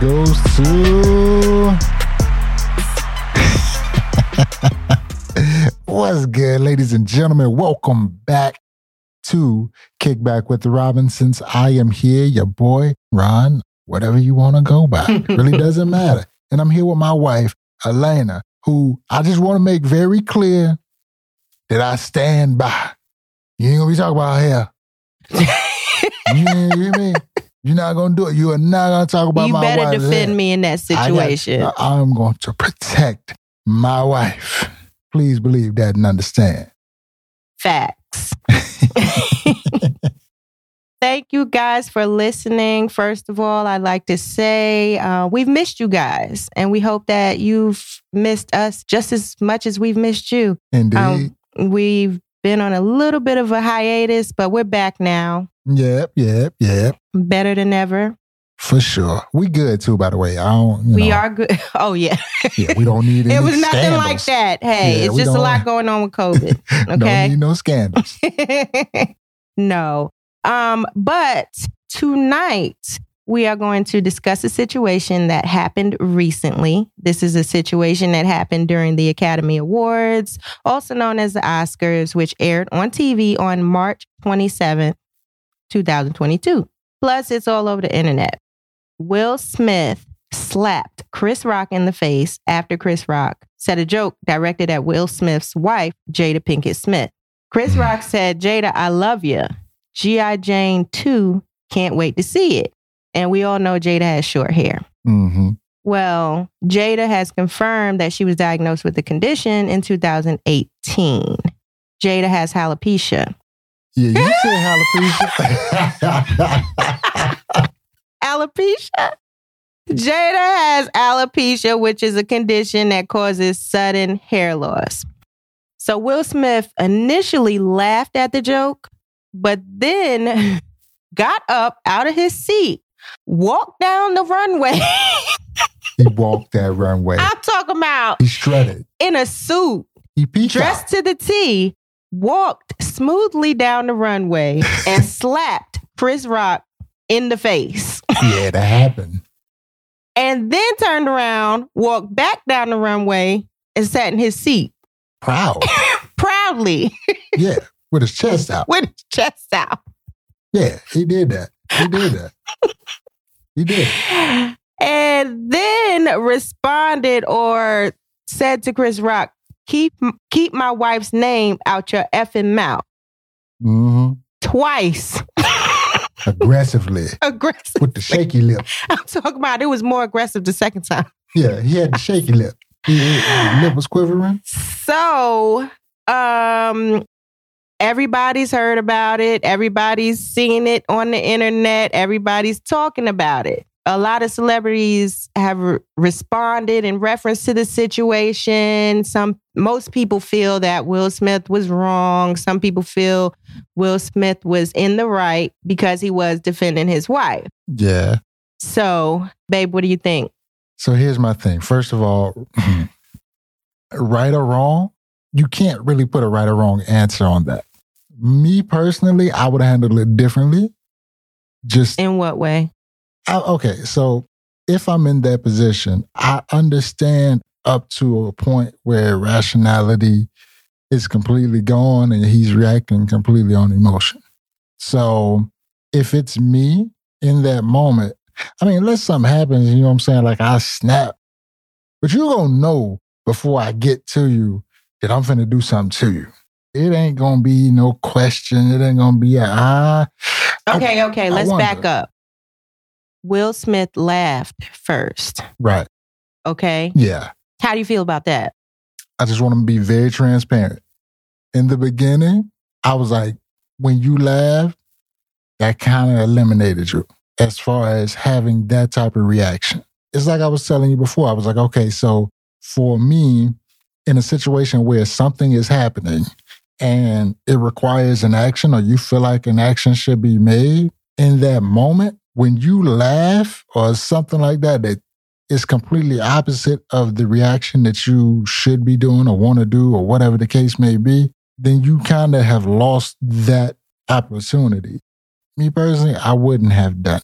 Goes to. What's good, ladies and gentlemen? Welcome back to Kickback with the Robinsons. I am here, your boy, Ron, whatever you want to go by. It really doesn't matter. And I'm here with my wife, Elena, who I just want to make very clear that I stand by. You ain't gonna be talking about hair. you hear me? You're not gonna do it. You are not gonna talk about you my better defend me in that I got- situation. I, am going to protect my wife. Please believe that and understand. Facts. Thank you guys for listening. First of all, I'd like to say uh, we've missed you guys, and we hope that you've missed us just as much as we've missed you. Indeed. Um, we've been on a little bit of a hiatus, but we're back now, yep, yep, yep. better than ever. For sure. We good too, by the way. I don't. We know, are good. Oh yeah, Yeah, we don't need. it was nothing like that. Hey, Yeah, it's just a don't- lot going on with COVID. Don't Okay. need no scandals. no. Um, but tonight we are going to discuss a situation that happened recently. This is a situation that happened during the Academy Awards, also known as the Oscars, which aired on TV on March 27th, 2022. Plus, it's all over the internet. Will Smith slapped Chris Rock in the face after Chris Rock said a joke directed at Will Smith's wife, Jada Pinkett Smith. Chris Rock said, Jada, I love you. G.I. Jane 2, can't wait to see it. And we all know Jada has short hair. hmm Well, Jada has confirmed that she was diagnosed with the condition in 2018. Jada has alopecia. Yeah, you said alopecia. Alopecia? Jada has alopecia, which is a condition that causes sudden hair loss. So Will Smith initially laughed at the joke, but then got up out of his seat, walked down the runway. he walked that runway. I'm talking about He strutted. in a suit, He dressed to the T, walked smoothly down the runway and slapped Chris Rock in the face. Yeah, that happened. and then turned around, walked back down the runway, and sat in his seat Proud. proudly Yeah, with his chest out. with his chest out. Yeah, he did that. He did that. He did. And then responded or said to Chris Rock, keep keep my wife's name out your effing mouth. hmm Twice. Aggressively Aggressive. with the shaky lip. I'm talking about it was more aggressive the second time. Yeah, he had the shaky lip. He, his lip was quivering. So, um, everybody's heard about it. Everybody's seen it on the internet. Everybody's talking about it. A lot of celebrities have re- responded in reference to the situation. Some, most people feel that Will Smith was wrong. Some people feel Will Smith was in the right because he was defending his wife. Yeah. So, babe, what do you think? So here's my thing. First of all, right or wrong, you can't really put a right or wrong answer on that. Me personally, I would handle it differently. Just In what way? I, okay, so if I'm in that position, I understand up to a point where rationality is completely gone and he's reacting completely on emotion. So if it's me in that moment, I mean, unless something happens, you know what I'm saying? Like I snap, but you're going to know before I get to you that I'm finna do something to you. It ain't going to be no question. It ain't going to be a ah. I- Okay, okay, I let's back up. Will Smith laughed first. Right. Okay. Yeah. How do you feel about that? I just want to be very transparent. In the beginning, I was like, when you laughed, that kind of eliminated you as far as having that type of reaction. It's like I was telling you before. I was like, okay, so for me, in a situation where something is happening and it requires an action or you feel like an action should be made in that moment, when you laugh or something like that, that is completely opposite of the reaction that you should be doing or want to do or whatever the case may be, then you kind of have lost that opportunity. Me personally, I wouldn't have done.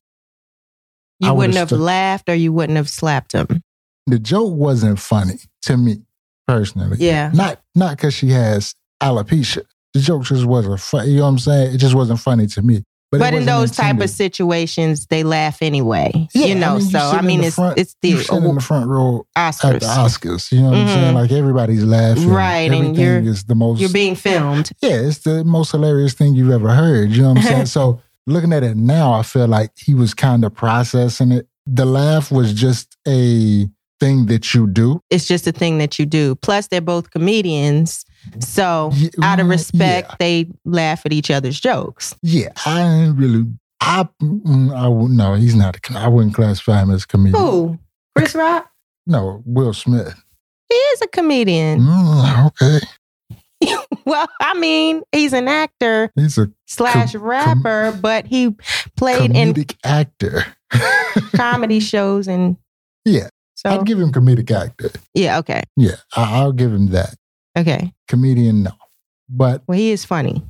You wouldn't have stu- laughed or you wouldn't have slapped him. the joke wasn't funny to me personally. Yeah. Not not because she has alopecia. The joke just wasn't funny. You know what I'm saying? It just wasn't funny to me. But, But in those type of situations, they laugh anyway. Yeah, you I know, mean, you so I mean, it's front- it's the you in the front row at Oscars. the Oscars. You know what I'm Mhm. saying? Like everybody's laughing. Right, and Everything you're- is the most. You're being filmed. yeah, it's the most hilarious thing you've ever heard. You know what I'm saying? so looking at it now, I feel like he was kind of processing it. The laugh was just a thing that you do. It's just a thing that you do. Plus, they're both comedians. So, Yeah, out of respect, yeah. they laugh at each other's jokes. Yeah, I didn't really. I mm, I no, he's not. A, I wouldn't classify him as a comedian. Who? Chris Rock? No, Will Smith. He is a comedian. Mm, okay, Well, I mean, he's an actor he's a slash Com- rapper, but he played in comedic actor. comedy shows and Yeah, so I'd give him comedic actor. yeah, okay. Yeah, I, I'll give him that. Okay. Comedian, no, but Well, he is funny.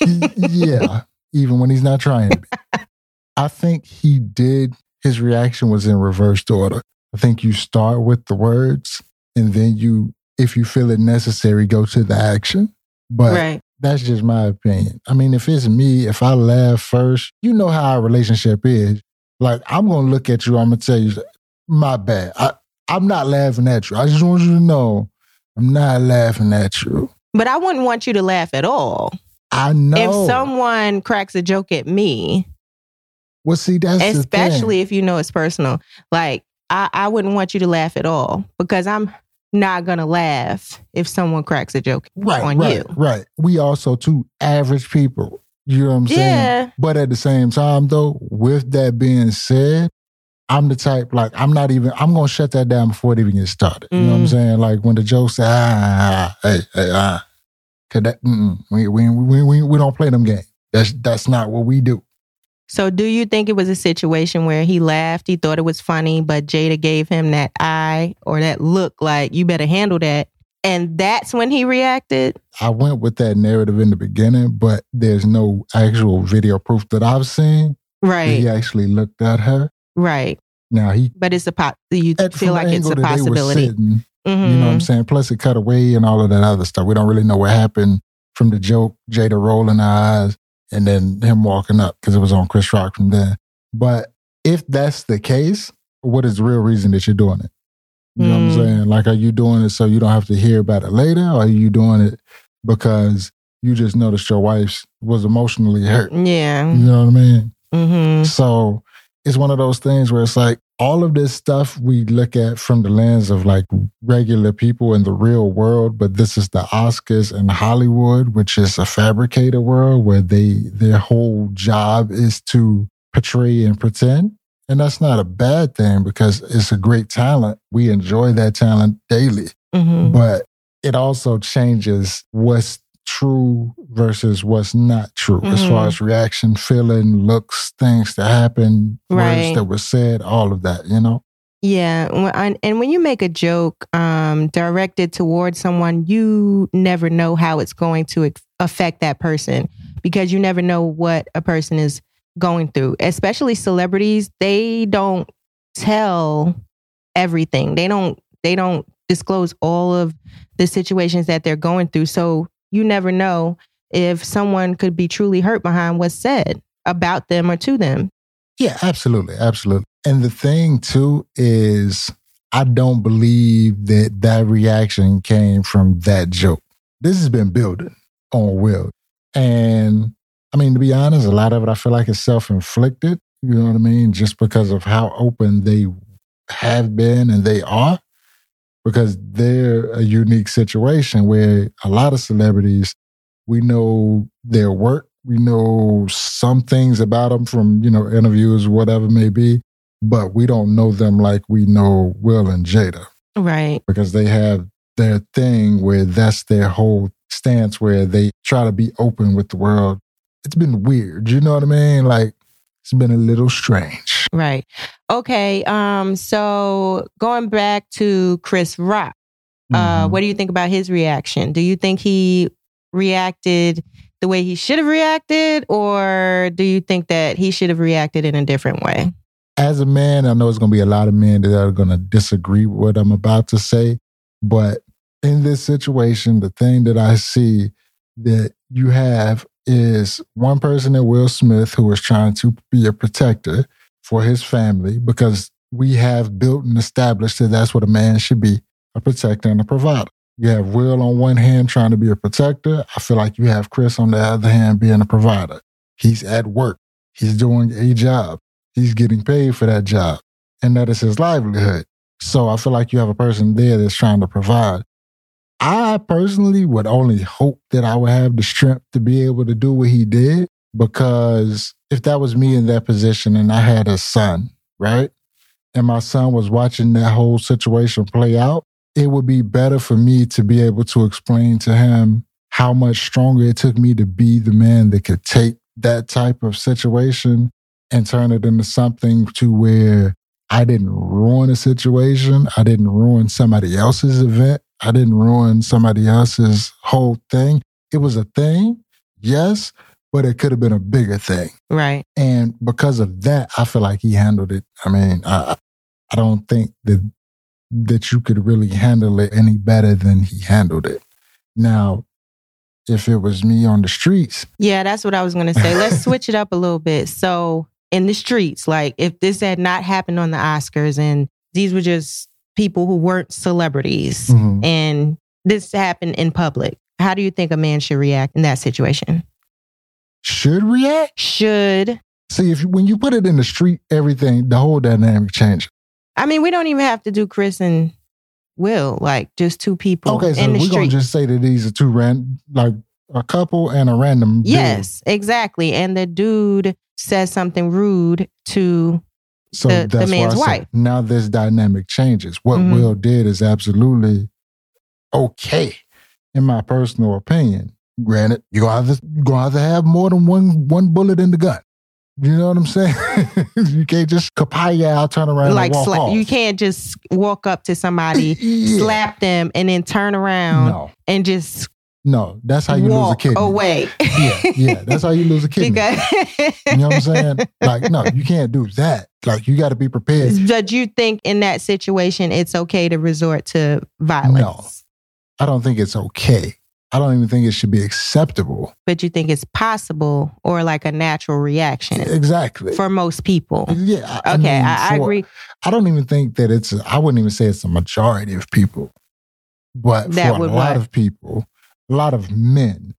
yeah, even when he's not trying to be. I think he did. His reaction was in reversed order. I think you start with the words, and then you, if you feel it necessary, go to the action. But right. That's just my opinion. I mean, if it's me, if I laugh first, you know how our relationship is. Like, I'm going to look at you, I'm going to tell you, my bad. I, I'm not laughing at you. I just want you to know I'm not laughing at you. But I wouldn't want you to laugh at all. I know. If someone cracks a joke at me, well, see, that's the especially if you know it's personal, like I, I wouldn't want you to laugh at all because I'm not gonna laugh if someone cracks a joke right, on right, you. right. We also two average people. You know what I'm saying? Yeah. But at the same time, though, with that being said, I'm the type like I'm not even. I'm gonna shut that down before it even gets started. You know what I'm Mm. saying? Like when the joke say, ah, hey, hey, ah, cause that we, we we we we don't play them games. That's that's not what we do. So do you think it was a situation where he laughed, he thought it was funny, but Jada gave him that eye or that look like you better handle that? And that's when he reacted? I went with that narrative in the beginning, but there's no actual video proof that I've seen Right. he actually looked at her. Right. Now he But it's a pot you at feel like it's a angle that they were possibility. sitting, Mhm. You know what I'm saying? Plus it cut away and all of that other stuff. We don't really know what happened from the joke, Jada rolling her eyes, and then him walking up because it was on Chris Rock from there. But if that's the case, what is the real reason that you're doing it? You know what I'm Mm. saying? Like, are you doing it so you don't have to hear about it later? Or are you doing it because you just noticed your wife was emotionally hurt? Yeah. You know what I mean? hmm So it's one of those things where it's like all of this stuff we look at from the lens of like regular people in the real world, but this is the Oscars and Hollywood, which is a fabricated world where they their whole job is to portray and pretend. And that's not a bad thing because it's a great talent. We enjoy that talent daily hmm but it also changes what's true versus what's not true as far Mhm. as reaction, feeling, looks, things that happen, Right. words that were said, all of that, you know? Yeah, and- and when you make a joke um, directed towards someone, you never know how it's going to affect that person because you never know what a person is going through. Especially celebrities, they don't tell everything. They don't. They don't disclose all of the situations that they're going through. So you never know if someone could be truly hurt behind what's said about them or to them. Yeah, absolutely. Absolutely. And the thing too is, I don't believe that that reaction came from that joke. This has been building on Will. And I mean, to be honest, a lot of it I feel like is self inflicted. You know what I mean? Just because of how open they have been and they are. Because they're a unique situation where a lot of celebrities, we know their work, we know some things about them from, you know, interviews, whatever it may be, but we don't know them like we know Will and Jada Right. because they have their thing where that's their whole stance where they try to be open with the world. It's been weird. You know what I mean? Like it's been a little strange. Right. Okay. Um. So going back to Chris Rock, uh, Mhm. what do you think about his reaction? Do you think he reacted the way he should have reacted, or do you think that he should have reacted in a different way? as a man, I know it's going to be a lot of men that are going to disagree with what I'm about to say, but in this situation, the thing that I see that you have is one person at Will Smith who is trying to be a protector for his family because we have built and established that that's what a man should be a protector and a provider. You have Will on one hand trying to be a protector. I feel like you have Chris on the other hand being a provider. He's at work, he's doing a job, he's getting paid for that job, and that is his livelihood. So I feel like you have a person there that's trying to provide. I personally would only hope that I would have the strength to be able to do what he did because if that was me in that position and I had a son, right? And my son was watching that whole situation play out, it would be better for me to be able to explain to him how much stronger it took me to be the man that could take that type of situation and turn it into something to where I didn't ruin a situation. I didn't ruin somebody else's event. I didn't ruin somebody else's whole thing. It was a thing, yes, but it could have been a bigger thing. Right. And because of that, I feel like he handled it. I mean, I I don't think that that you could really handle it any better than he handled it. Now, if it was me on the streets. Yeah, that's what I was going to say. Let's switch it up a little bit. So, in the streets, like if this had not happened on the Oscars and these were just people who weren't celebrities mm-hmm. and this happened in public, how do you think a man should react in that situation? Should react? Should. See, if when you put it in the street, everything, the whole dynamic changes. I mean, we don't even have to do Chris and Will, like just two people. Okay, so we're gonna just say that these are two random, like a couple and a random. Dude. Yes, exactly. And the dude says something rude to so the, the man's wife. Now this dynamic changes. What mm-hmm. Will did is absolutely okay, in my personal opinion. Granted, you gonna have to, gonna have to have more than one one bullet in the gun. You know what I'm saying? you can't just kapaya turn around, like sla- you can't just walk up to somebody, yeah. slap them, and then turn around no. and just no. That's how you lose a kidney. Away. yeah, yeah. That's how you lose a kidney. You know what I'm saying? Like, no, you can't do that. Like, you got to be prepared. But you think in that situation it's okay to resort to violence? No, I don't think it's okay. I don't even think it should be acceptable. But you think it's possible or like a natural reaction? Exactly. For most people. Yeah. I, okay, I, mean, I, I agree. I don't even think that it's, I wouldn't even say it's a majority of people. But that for a lot of people, a lot of men,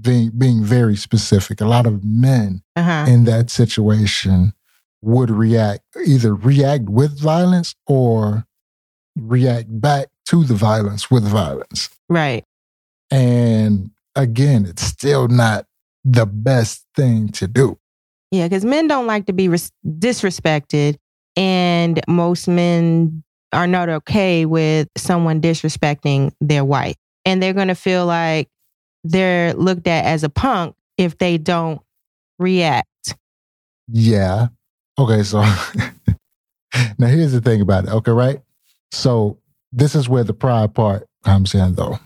being, being very specific, a lot of men uh-huh. in that situation would react, either react with violence or react back to the violence with violence. Right. And again, it's still not the best thing to do. Yeah, because men don't like to be res- disrespected. And most men are not okay with someone disrespecting their wife. And they're going to feel like they're looked at as a punk if they don't react. Yeah. Okay. So now here's the thing about it. Okay. Right. So this is where the pride part comes in, though.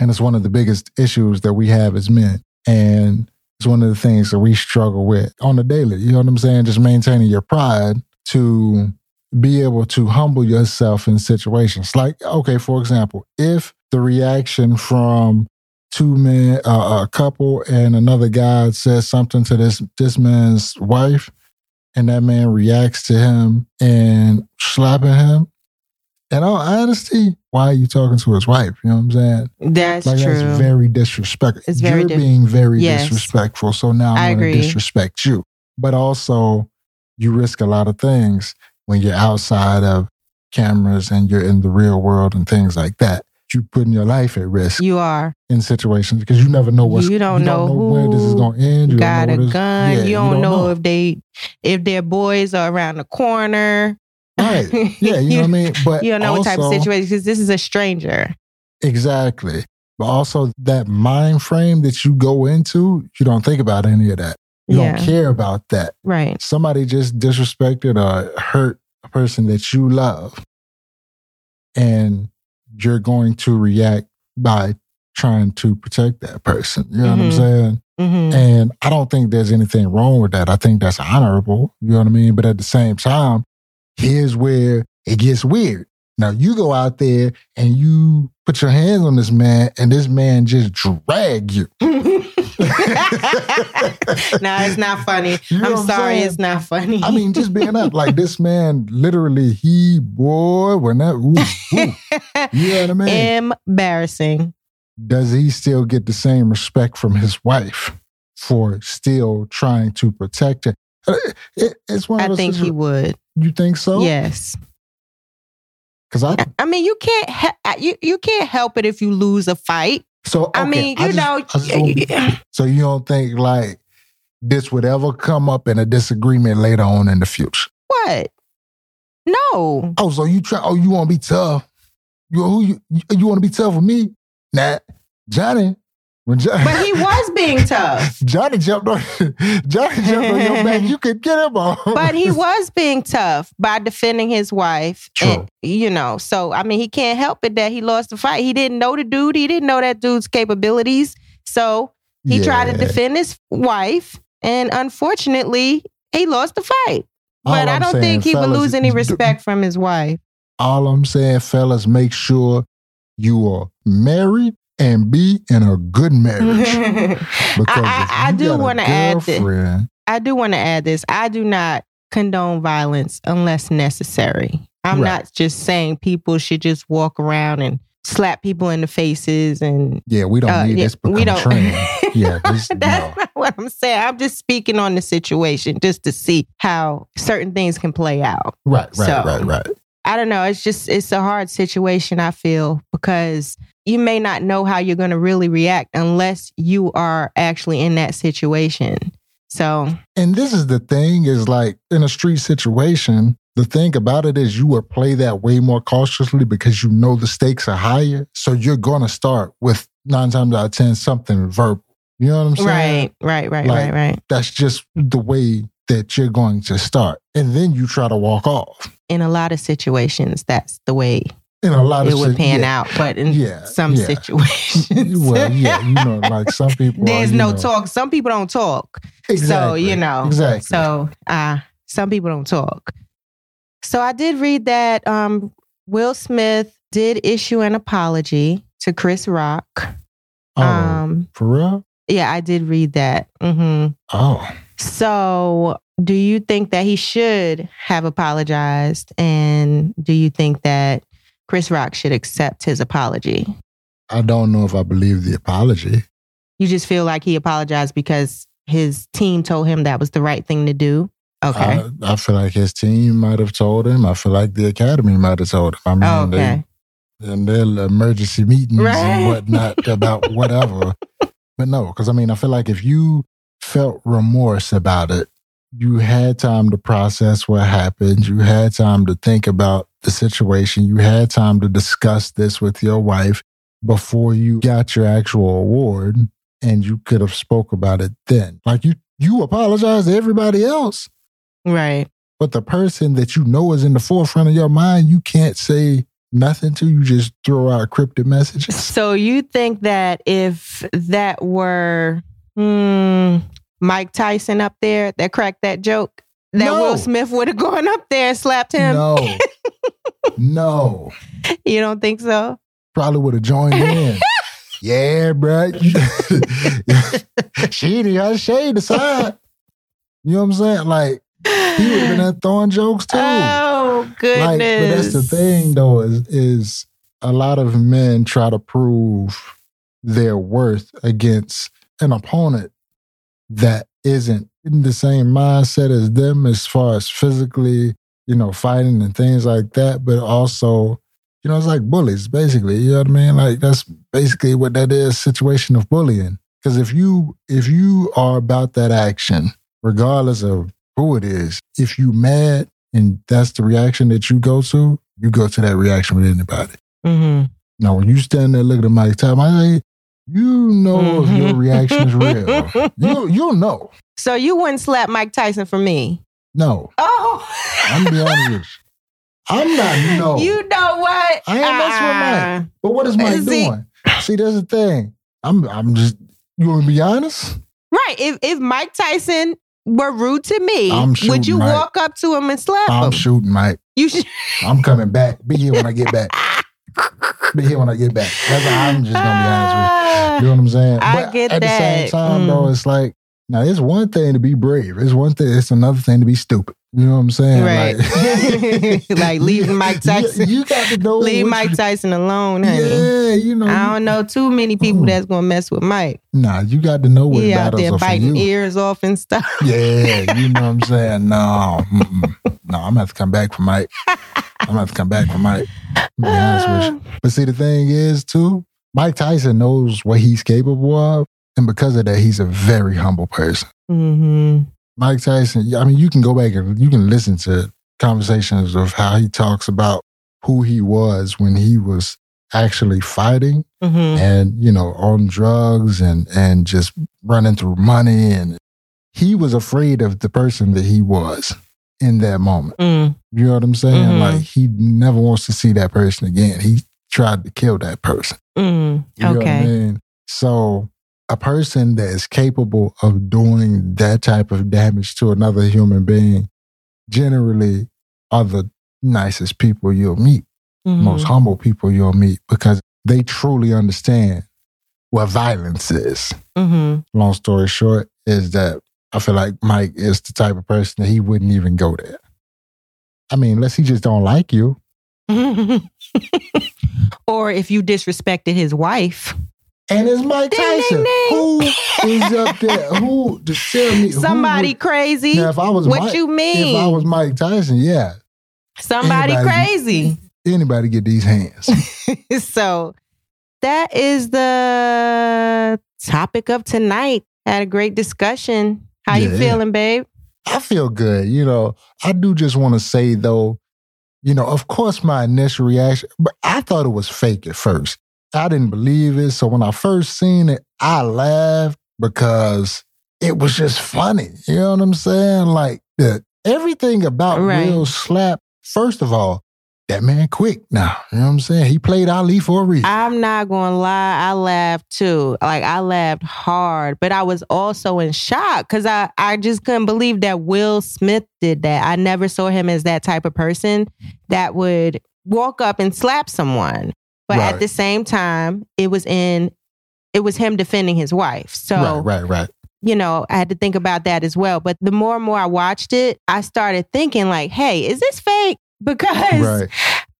And it's one of the biggest issues that we have as men. And it's one of the things that we struggle with on the daily. You know what I'm saying? Just maintaining your pride to be able to humble yourself in situations. Like, okay, for example, if the reaction from two men, uh, a couple, and another guy says something to this this man's wife, and that man reacts to him and slapping him, in all honesty, why are you talking to his wife? You know what I'm saying? That's like, true. That's very disrespectful. It's very You're being very yes. disrespectful. So now I'm going to disrespect you. But also, you risk a lot of things when you're outside of cameras and you're in the real world and things like that. You're putting your life at risk. You are in situations because you never know what's. You don't, you know, don't know, where this is going to end. You got a gun. Yeah, you, don't you, don't know, know if they if their boys are around the corner. Right. Yeah, you know what I mean? But you don't know also, what type of situation because this is a stranger. Exactly. But also that mind frame that you go into, you don't think about any of that. You yeah. don't care about that. Right. Somebody just disrespected or hurt a person that you love. And you're going to react by trying to protect that person. You know mm-hmm. what I'm mm-hmm. saying? Mhm. And I don't think there's anything wrong with that. I think that's honorable. You know what I mean? But at the same time, here's where it gets weird. Now you go out there and you put your hands on this man, and this man just drag you. no, it's not funny. You know I'm what I'm sorry, it's not funny. I mean, just being up like this man, literally, he boy, when that, ooh, ooh, you know what I mean? embarrassing. Does he still get the same respect from his wife for still trying to protect her? Uh, it- it's one of I think he would. You think so? Yes. Because I I mean, you can't he- uh, you you can't help it if you lose a fight. so okay, I mean, I you just- know. I just don't- so you don't think like this would ever come up in a disagreement later on in the future? what? No. Oh, so you try? Oh, you want to be tough? You who you you want to be tough with me? Nah, Johnny. Johnny, But he was being tough. Johnny jumped on Johnny jumped on your back, you could get him on. But he was being tough by defending his wife. True. And, you know, so I mean, he can't help it that he lost the fight. He didn't know the dude. He didn't know that dude's capabilities. So he tried to defend his wife, and unfortunately, he lost the fight. But I don't saying, think he would lose any respect from his wife. All I'm saying, fellas, make sure you are married and be in a good marriage. Because I- if I do wanna add this. I do want to add this. I do not condone violence unless necessary. I'm Right. not just saying people should just walk around and slap people in the faces and Yeah, we don't uh, need yeah, this we don't. Yeah, this, That's no. not what I'm saying. I'm just speaking on the situation just to see how certain things can play out. Right, right, So- right, right. I don't know. It's just it's a hard situation. I feel because you may not know how you're going to really react unless you are actually in that situation. So And this is the thing is like in a street situation, the thing about it is you would play that way more cautiously because you know the stakes are higher. So you're going to start with nine times out of 10 something verbal. You know what I'm saying? right, right, right, Like- right, right. That's just the way that you're going to start. And then you try to walk off. In a lot of situations, that's the way In a lot it of would pan yeah. out. But in Yeah, some yeah. situations, Well, yeah, you know, like some people. there's you no know- talk. Some people don't talk. Exactly. So you know, exactly. So uh, some people don't talk. So I did read that um, Will Smith did issue an apology to Chris Rock. oh, Um, for real? yeah, I did read that. hmm Oh, So, do you think that he should have apologized? And do you think that Chris Rock should accept his apology? I don't know if I believe the apology. You just feel like he apologized because his team told him that was the right thing to do? Okay. I, I feel like his team might have told him. I feel like the academy might have told him. I mean, Oh, okay. they, in their emergency meetings Right. and whatnot about whatever. but no, because I mean, I feel like if you felt remorse about it, you had time to process what happened. You had time to think about the situation. You had time to discuss this with your wife before you got your actual award, and you could have spoke about it then. Like you, you apologize to everybody else. Right. But the person that you know is in the forefront of your mind, you can't say nothing to. You just throw out cryptic messages. So you think that if that were hmm, Mike Tyson up there that cracked that joke, that No. Will Smith would have gone up there and slapped him? No, no. You don't think so? Probably would have joined in. yeah, bro. she didn't got shade aside. You know what I'm saying? Like he would have been throwing jokes too. Oh goodness! Like, but that's the thing though, is is a lot of men try to prove their worth against an opponent that isn't in the same mindset as them as far as physically, you know, fighting and things like that, but also, you know, it's like bullies, basically. You know what I mean? Like that's basically what that is, situation of bullying. Because if you if you are about that action, regardless of who it is, if you mad and that's the reaction that you go to, you go to that reaction with anybody. hmm Now, when you stand there looking at Mike Tyson, I say, you know if your reaction is real. You you'll know. So you wouldn't slap Mike Tyson for me? No, Oh, I'm be honest with you. I'm not no. You know what? I ain't messing with Ah. But what is Mike doing? See, that's the thing. I'm I'm just you wanna be honest? Right. If if Mike Tyson were rude to me, would you Mike. walk up to him and slap him? I'm shooting, Mike. You should. I'm coming back. Be here when I get back. Be here when I get back. That's I'm just gonna be honest with you. You know what I'm saying? I but get at the same time, Mm. though, it's like now it's one thing to be brave. It's one thing. It's another thing to be stupid. You know what I'm saying? Right. Like, leave Mike Tyson- You, you got to know. Leave Mike Tyson alone, honey. Yeah, you know. I don't know too many people that's gonna mess with Mike. Nah, you got to know what He out there biting ears off and stuff. Yeah, you know what I'm saying? No, mm-mm. no, I'm gonna have to come back for Mike. I'm gonna have to come back for Mike. Be honest with you. But see, the thing is, too, Mike Tyson knows what he's capable of, and because of that, he's a very humble person. hmm Mike Tyson, I mean, you can go back and you can listen to conversations of how he talks about who he was when he was actually fighting hmm and you know on drugs and and just running through money and he was afraid of the person that he was in that moment Mm. you know what i'm saying Mhm. like he never wants to see that person again he tried to kill that person Mm. you know what i Okay. mean so a person that is capable of doing that type of damage to another human being generally are the nicest people you'll meet Mhm. most humble people you'll meet because they truly understand what violence is. Mhm. Long story short is that I feel like Mike is the type of person that he wouldn't even go there. I mean, unless he just don't like you. or if you disrespected his wife, And it's Mike Ding, ding, Tyson. ding. Who is up there? Who just tell me somebody would- crazy. Now, if I was what Mike, you mean? if I was Mike Tyson, yeah, somebody anybody- crazy. anybody get these hands. so that is the topic of tonight. Had a great discussion. How you feeling, babe? I feel good. You know, I do just want to say though, you know, of course my initial reaction, but I thought it was fake at first. I didn't believe it. So when I first seen it, I laughed because it was just funny. You know what I'm saying? Like the everything about Right. Will Slap, first of all, that man quick now. You know what I'm saying? He played Ali for a reason. I'm not gonna lie, I laughed too. Like I laughed hard, but I was also in shock because I, I just couldn't believe that Will Smith did that. I never saw him as that type of person that would walk up and slap someone. But Right. at the same time, it was in it was him defending his wife. So right, right, right. you know, I had to think about that as well. But the more and more I watched it, I started thinking like, hey, is this fake? Because Right.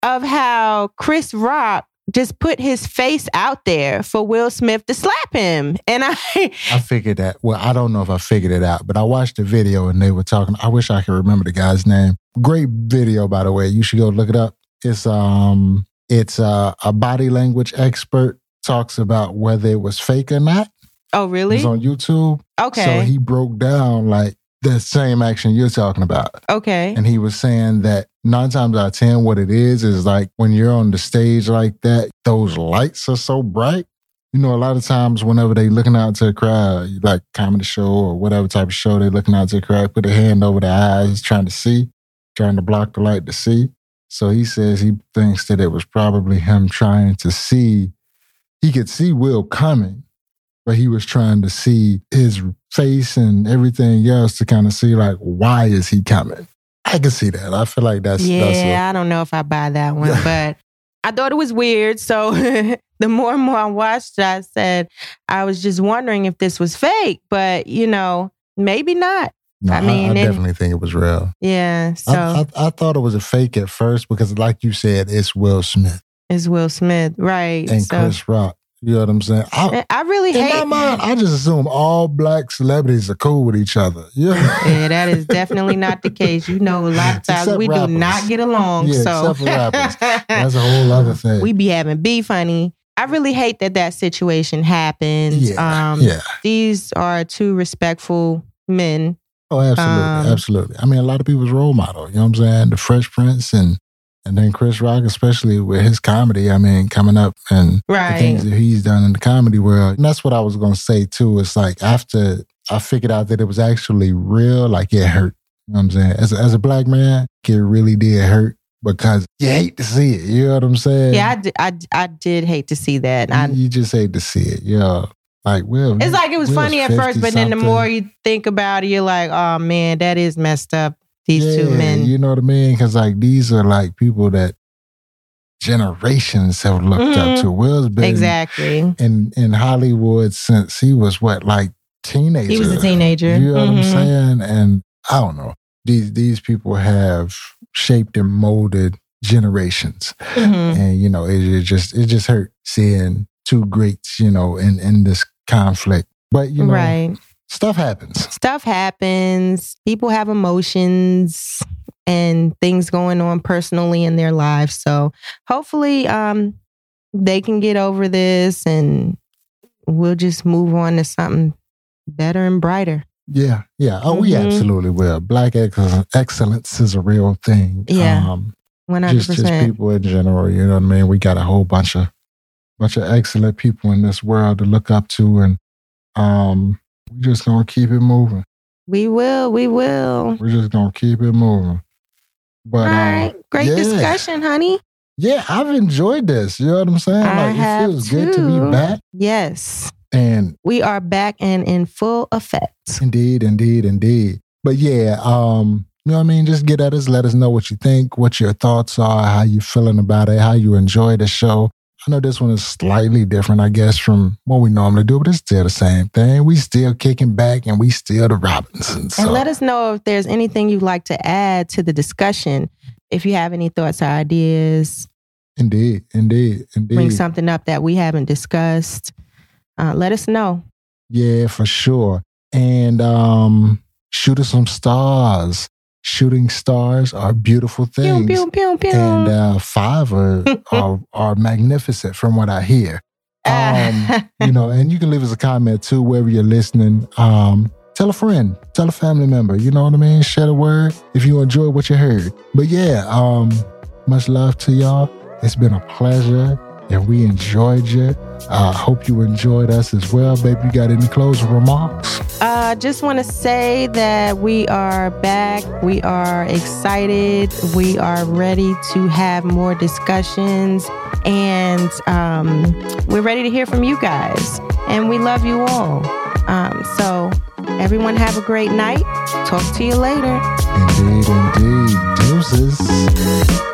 of how Chris Rock just put his face out there for Will Smith to slap him. And I I figured that. Well, I don't know if I figured it out, but I watched the video and they were talking. I wish I could remember the guy's name. Great video, by the way. You should go look it up. It's um, it's uh, a body language expert talks about whether it was fake or not. Oh really? was on YouTube. Okay. So he broke down like the same action you're talking about, okay. and he was saying that nine times out of ten, what it is is like when you're on the stage like that, those lights are so bright. You know, a lot of times whenever they looking out to a crowd, like comedy show or whatever type of show, they looking out to a crowd, put their hand over their eyes, trying to see, trying to block the light to see. So he says he thinks that it was probably him trying to see. He could see Will coming, but he was trying to see his face and everything else to kind of see like why is he coming. I can see that. I feel like that's yeah, that's a, I don't know if I buy that one, but I thought it was weird. So the more and more I watched it, I said I was just wondering if this was fake, but you know, maybe not. No, I I, mean, I it- definitely think it was real. Yeah. So I, I, I thought it was a fake at first because, like you said, it's Will Smith It's Will Smith, right? and so Chris Rock. You know what I'm saying? I, I really in my hate. mind, I just assume all black celebrities are cool with each other. Yeah, Yeah, that is definitely not the case. You know, a lot of times Except we rappers. do not get along. Yeah, so except for rappers. that's a whole other thing. we be having beef, honey. I really hate that that situation happened. yeah, um, yeah. These are two respectful men. Oh, absolutely, um, absolutely. I mean, a lot of people's role model. You know what I'm saying? The Fresh Prince and and then Chris Rock, especially with his comedy. I mean, coming up and right. the things that he's done in the comedy world. And that's what I was going to say too. It's like after I figured out that it was actually real, like it hurt. You know what I'm saying? As a, as a black man, it really did hurt because you hate to see it. You know what I'm saying? Yeah, I did, I, I did hate to see that. I, you, you just hate to see it. Yeah. Like, Will. It's like it was funny at first, but then the more you think about it, you're like, oh man, that is messed up. These yeah, two men. You know what I mean? Because like these are like people that generations have looked up Mhm. to. Will's been exactly. in in Hollywood since he was what, like teenager. He was a teenager. You know what I'm Mhm. saying? And I don't know. These these people have shaped and molded generations. Mhm. And you know, it, it just it just hurt seeing two greats, you know, in in this conflict. But you know, right. stuff happens. Stuff happens. People have emotions and things going on personally in their lives. So hopefully um they can get over this and we'll just move on to something better and brighter. Yeah, yeah. Oh, we Mhm. absolutely will. Black excellence, excellence is a real thing. Yeah. Um, One hundred just just people in general. You know what I mean? We got a whole bunch of bunch of excellent people in this world to look up to, and um, we're just gonna keep it moving. We will, we will. We're just gonna keep it moving. But All um. Great yeah. discussion, honey. yeah, I've enjoyed this. You know what I'm saying? I Like have it feels good to too. be back. Yes. And We are back and in full effect. Indeed, indeed, indeed. But yeah, um, you know what I mean? Just get at us, let us know what you think, what your thoughts are, how you feeling about it, how you enjoy the show. I know this one is slightly different, I guess, from what we normally do, but it's still the same thing. We still kicking back and we still the Robinsons. So And let us know if there's anything you'd like to add to the discussion. If you have any thoughts or ideas, indeed, indeed, indeed. bring something up that we haven't discussed, uh, let us know. Yeah, for sure. And um, shoot us some stars. Shooting stars are beautiful things. pew, pew, pew. and uh, five are, are are magnificent from what I hear. Um, you know, and you can leave us a comment too wherever you're listening. Um, tell a friend, tell a family member. You know what I mean? Share the word if you enjoy what you heard. But yeah, um, much love to y'all. It's been a pleasure, and we enjoyed you. I uh, hope you enjoyed us as well, baby. You got any closing remarks? Uh, just want to say that we are back. We are excited. We are ready to have more discussions. And um, we're ready to hear from you guys. And we love you all. Um, so, everyone, have a great night. Talk to you later. Indeed, indeed. Deuces.